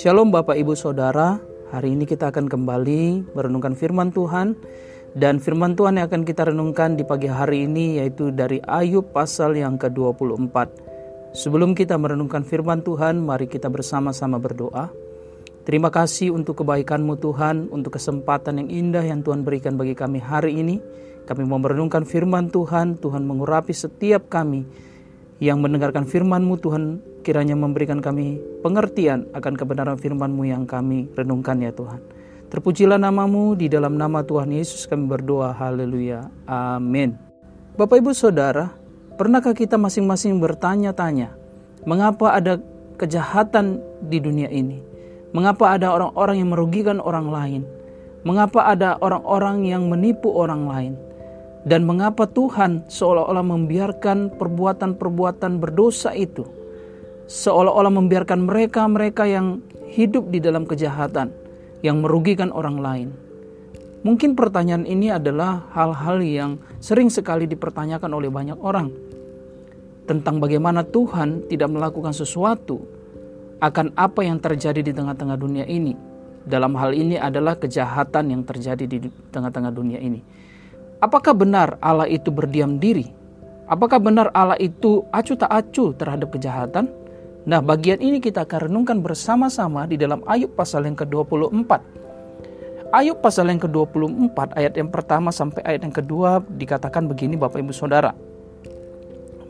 Shalom Bapak Ibu Saudara, hari ini kita akan kembali merenungkan firman Tuhan dan firman Tuhan yang akan kita renungkan di pagi hari ini yaitu dari Ayub pasal yang ke-24. Sebelum kita merenungkan firman Tuhan, mari kita bersama-sama berdoa. Terima kasih untuk kebaikan-Mu Tuhan, untuk kesempatan yang indah yang Tuhan berikan bagi kami hari ini. Kami mau merenungkan firman Tuhan, Tuhan mengurapi setiap kami yang mendengarkan firman-Mu Tuhan kiranya memberikan kami pengertian akan kebenaran firman-Mu yang kami renungkan ya Tuhan. Terpujilah namamu di dalam nama Tuhan Yesus kami berdoa. Haleluya. Amin. Bapak Ibu Saudara, pernahkah kita masing-masing bertanya-tanya, mengapa ada kejahatan di dunia ini? Mengapa ada orang-orang yang merugikan orang lain? Mengapa ada orang-orang yang menipu orang lain? Dan mengapa Tuhan seolah-olah membiarkan perbuatan-perbuatan berdosa itu? seolah-olah membiarkan mereka-mereka yang hidup di dalam kejahatan, yang merugikan orang lain. Mungkin pertanyaan ini adalah hal-hal yang sering sekali dipertanyakan oleh banyak orang tentang bagaimana Tuhan tidak melakukan sesuatu akan apa yang terjadi di tengah-tengah dunia ini. Dalam hal ini adalah kejahatan yang terjadi di tengah-tengah dunia ini. Apakah benar Allah itu berdiam diri? Apakah benar Allah itu acuh tak acuh terhadap kejahatan? Nah, bagian ini kita akan renungkan bersama-sama di dalam Ayub pasal yang ke-24. Ayub pasal yang ke-24 ayat yang pertama sampai ayat yang kedua dikatakan begini Bapak Ibu Saudara.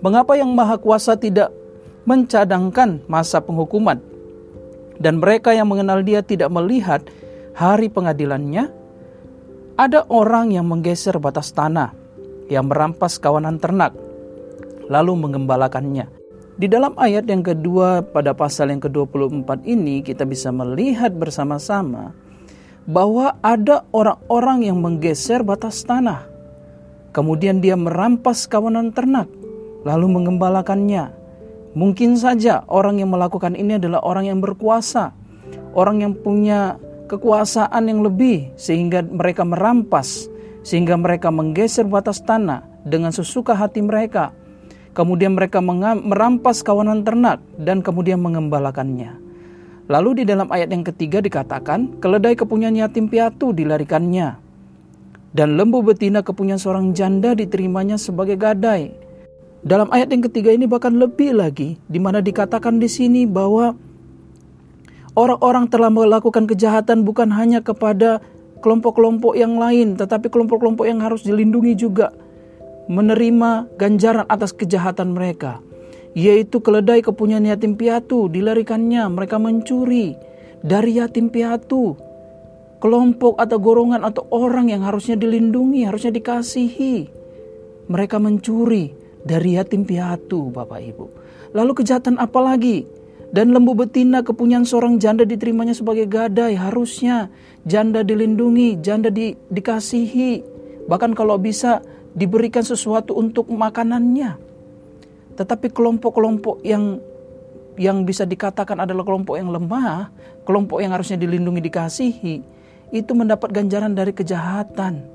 Mengapa yang Maha Kuasa tidak mencadangkan masa penghukuman dan mereka yang mengenal dia tidak melihat hari pengadilannya? Ada orang yang menggeser batas tanah, yang merampas kawanan ternak, lalu mengembalakannya di dalam ayat yang kedua pada pasal yang ke-24 ini kita bisa melihat bersama-sama bahwa ada orang-orang yang menggeser batas tanah. Kemudian dia merampas kawanan ternak lalu mengembalakannya. Mungkin saja orang yang melakukan ini adalah orang yang berkuasa, orang yang punya kekuasaan yang lebih sehingga mereka merampas, sehingga mereka menggeser batas tanah dengan sesuka hati mereka Kemudian mereka merampas kawanan ternak dan kemudian mengembalakannya. Lalu di dalam ayat yang ketiga dikatakan, keledai kepunyaan yatim piatu dilarikannya. Dan lembu betina kepunyaan seorang janda diterimanya sebagai gadai. Dalam ayat yang ketiga ini bahkan lebih lagi, di mana dikatakan di sini bahwa orang-orang telah melakukan kejahatan bukan hanya kepada kelompok-kelompok yang lain, tetapi kelompok-kelompok yang harus dilindungi juga menerima ganjaran atas kejahatan mereka, yaitu keledai kepunyaan yatim piatu dilarikannya, mereka mencuri dari yatim piatu. Kelompok atau golongan atau orang yang harusnya dilindungi, harusnya dikasihi. Mereka mencuri dari yatim piatu, Bapak Ibu. Lalu kejahatan apa lagi? Dan lembu betina kepunyaan seorang janda diterimanya sebagai gadai. Harusnya janda dilindungi, janda di, dikasihi. Bahkan kalau bisa diberikan sesuatu untuk makanannya. Tetapi kelompok-kelompok yang yang bisa dikatakan adalah kelompok yang lemah, kelompok yang harusnya dilindungi dikasihi, itu mendapat ganjaran dari kejahatan.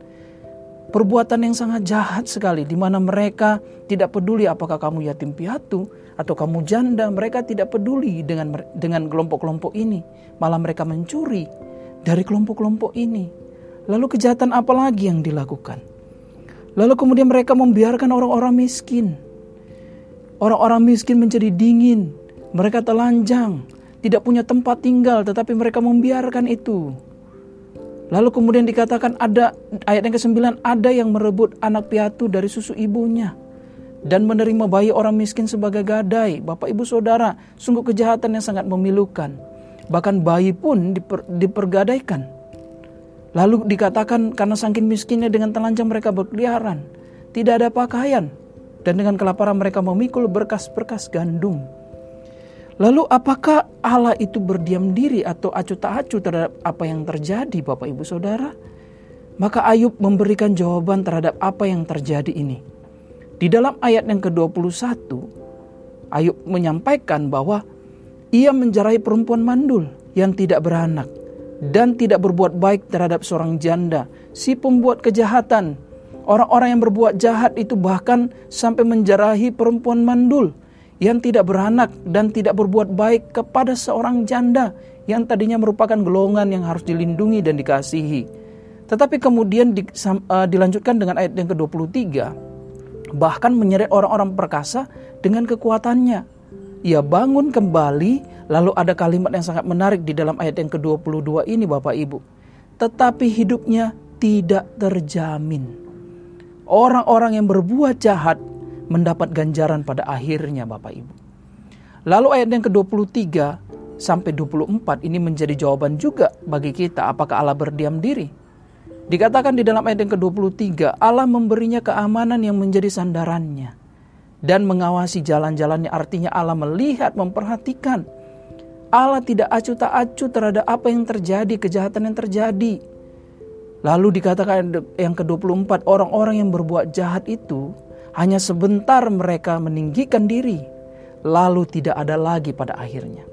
Perbuatan yang sangat jahat sekali di mana mereka tidak peduli apakah kamu yatim piatu atau kamu janda, mereka tidak peduli dengan dengan kelompok-kelompok ini, malah mereka mencuri dari kelompok-kelompok ini. Lalu kejahatan apa lagi yang dilakukan? Lalu kemudian mereka membiarkan orang-orang miskin. Orang-orang miskin menjadi dingin, mereka telanjang, tidak punya tempat tinggal, tetapi mereka membiarkan itu. Lalu kemudian dikatakan ada ayat yang ke-9 ada yang merebut anak piatu dari susu ibunya dan menerima bayi orang miskin sebagai gadai. Bapak Ibu Saudara, sungguh kejahatan yang sangat memilukan. Bahkan bayi pun diper, dipergadaikan. Lalu dikatakan karena saking miskinnya dengan telanjang mereka berkeliaran, tidak ada pakaian, dan dengan kelaparan mereka memikul berkas-berkas gandum. Lalu apakah Allah itu berdiam diri atau acuh tak acuh terhadap apa yang terjadi Bapak Ibu Saudara? Maka Ayub memberikan jawaban terhadap apa yang terjadi ini. Di dalam ayat yang ke-21, Ayub menyampaikan bahwa ia menjarahi perempuan mandul yang tidak beranak dan tidak berbuat baik terhadap seorang janda, si pembuat kejahatan. Orang-orang yang berbuat jahat itu bahkan sampai menjarahi perempuan mandul yang tidak beranak dan tidak berbuat baik kepada seorang janda yang tadinya merupakan golongan yang harus dilindungi dan dikasihi. Tetapi kemudian di, uh, dilanjutkan dengan ayat yang ke-23, bahkan menyeret orang-orang perkasa dengan kekuatannya. Ia bangun kembali, lalu ada kalimat yang sangat menarik di dalam ayat yang ke-22 ini Bapak Ibu. Tetapi hidupnya tidak terjamin. Orang-orang yang berbuat jahat mendapat ganjaran pada akhirnya Bapak Ibu. Lalu ayat yang ke-23 sampai 24 ini menjadi jawaban juga bagi kita apakah Allah berdiam diri. Dikatakan di dalam ayat yang ke-23 Allah memberinya keamanan yang menjadi sandarannya dan mengawasi jalan-jalannya artinya Allah melihat memperhatikan Allah tidak acuh tak acuh terhadap apa yang terjadi kejahatan yang terjadi lalu dikatakan yang ke-24 orang-orang yang berbuat jahat itu hanya sebentar mereka meninggikan diri lalu tidak ada lagi pada akhirnya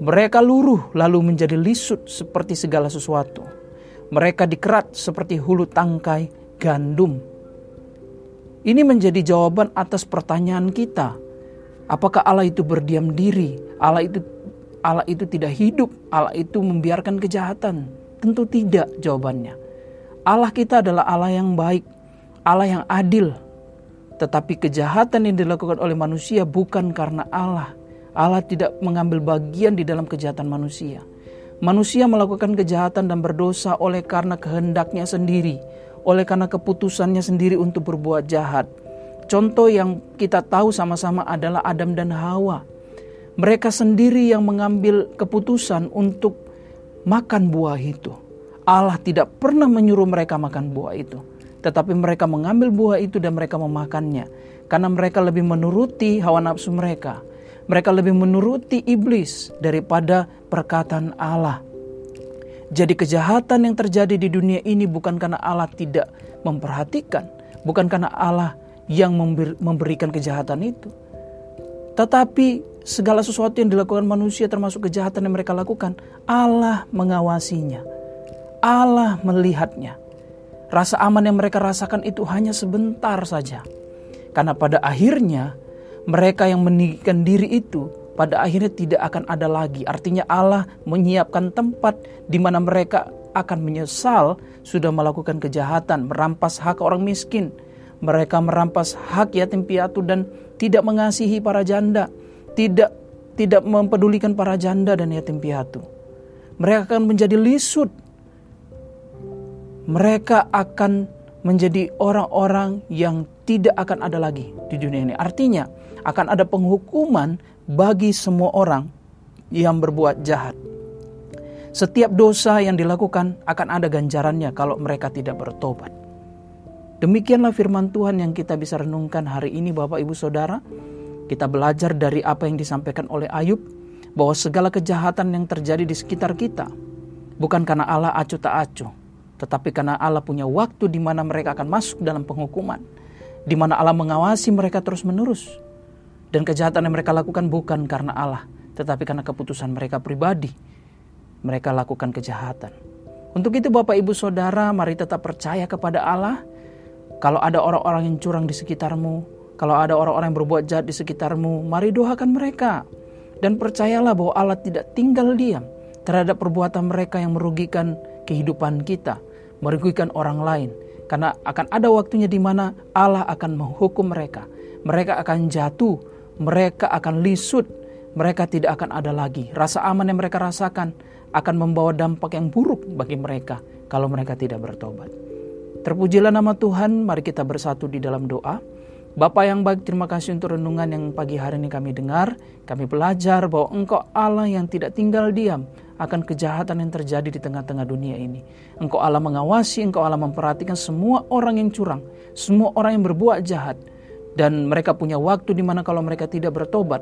mereka luruh lalu menjadi lisut seperti segala sesuatu mereka dikerat seperti hulu tangkai gandum ini menjadi jawaban atas pertanyaan kita. Apakah Allah itu berdiam diri? Allah itu Allah itu tidak hidup, Allah itu membiarkan kejahatan? Tentu tidak jawabannya. Allah kita adalah Allah yang baik, Allah yang adil. Tetapi kejahatan yang dilakukan oleh manusia bukan karena Allah. Allah tidak mengambil bagian di dalam kejahatan manusia. Manusia melakukan kejahatan dan berdosa oleh karena kehendaknya sendiri oleh karena keputusannya sendiri untuk berbuat jahat. Contoh yang kita tahu sama-sama adalah Adam dan Hawa. Mereka sendiri yang mengambil keputusan untuk makan buah itu. Allah tidak pernah menyuruh mereka makan buah itu, tetapi mereka mengambil buah itu dan mereka memakannya karena mereka lebih menuruti hawa nafsu mereka. Mereka lebih menuruti iblis daripada perkataan Allah. Jadi kejahatan yang terjadi di dunia ini bukan karena Allah tidak memperhatikan, bukan karena Allah yang memberikan kejahatan itu. Tetapi segala sesuatu yang dilakukan manusia termasuk kejahatan yang mereka lakukan, Allah mengawasinya. Allah melihatnya. Rasa aman yang mereka rasakan itu hanya sebentar saja. Karena pada akhirnya mereka yang meninggikan diri itu pada akhirnya tidak akan ada lagi. Artinya Allah menyiapkan tempat di mana mereka akan menyesal sudah melakukan kejahatan, merampas hak orang miskin. Mereka merampas hak yatim piatu dan tidak mengasihi para janda, tidak tidak mempedulikan para janda dan yatim piatu. Mereka akan menjadi lisut. Mereka akan menjadi orang-orang yang tidak akan ada lagi di dunia ini. Artinya, akan ada penghukuman bagi semua orang yang berbuat jahat. Setiap dosa yang dilakukan akan ada ganjarannya kalau mereka tidak bertobat. Demikianlah firman Tuhan yang kita bisa renungkan hari ini Bapak Ibu Saudara. Kita belajar dari apa yang disampaikan oleh Ayub bahwa segala kejahatan yang terjadi di sekitar kita bukan karena Allah acuh tak acuh, tetapi karena Allah punya waktu di mana mereka akan masuk dalam penghukuman, di mana Allah mengawasi mereka terus-menerus dan kejahatan yang mereka lakukan bukan karena Allah, tetapi karena keputusan mereka pribadi. Mereka lakukan kejahatan. Untuk itu Bapak Ibu Saudara, mari tetap percaya kepada Allah. Kalau ada orang-orang yang curang di sekitarmu, kalau ada orang-orang yang berbuat jahat di sekitarmu, mari doakan mereka. Dan percayalah bahwa Allah tidak tinggal diam terhadap perbuatan mereka yang merugikan kehidupan kita, merugikan orang lain. Karena akan ada waktunya di mana Allah akan menghukum mereka. Mereka akan jatuh mereka akan lisut, mereka tidak akan ada lagi. Rasa aman yang mereka rasakan akan membawa dampak yang buruk bagi mereka kalau mereka tidak bertobat. Terpujilah nama Tuhan, mari kita bersatu di dalam doa. Bapak yang baik, terima kasih untuk renungan yang pagi hari ini kami dengar. Kami belajar bahwa Engkau Allah yang tidak tinggal diam akan kejahatan yang terjadi di tengah-tengah dunia ini. Engkau Allah mengawasi, Engkau Allah memperhatikan semua orang yang curang, semua orang yang berbuat jahat dan mereka punya waktu di mana kalau mereka tidak bertobat,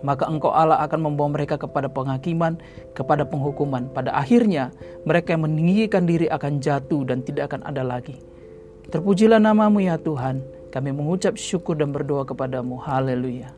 maka engkau Allah akan membawa mereka kepada penghakiman, kepada penghukuman. Pada akhirnya, mereka yang meninggikan diri akan jatuh dan tidak akan ada lagi. Terpujilah namamu ya Tuhan, kami mengucap syukur dan berdoa kepadamu. Haleluya.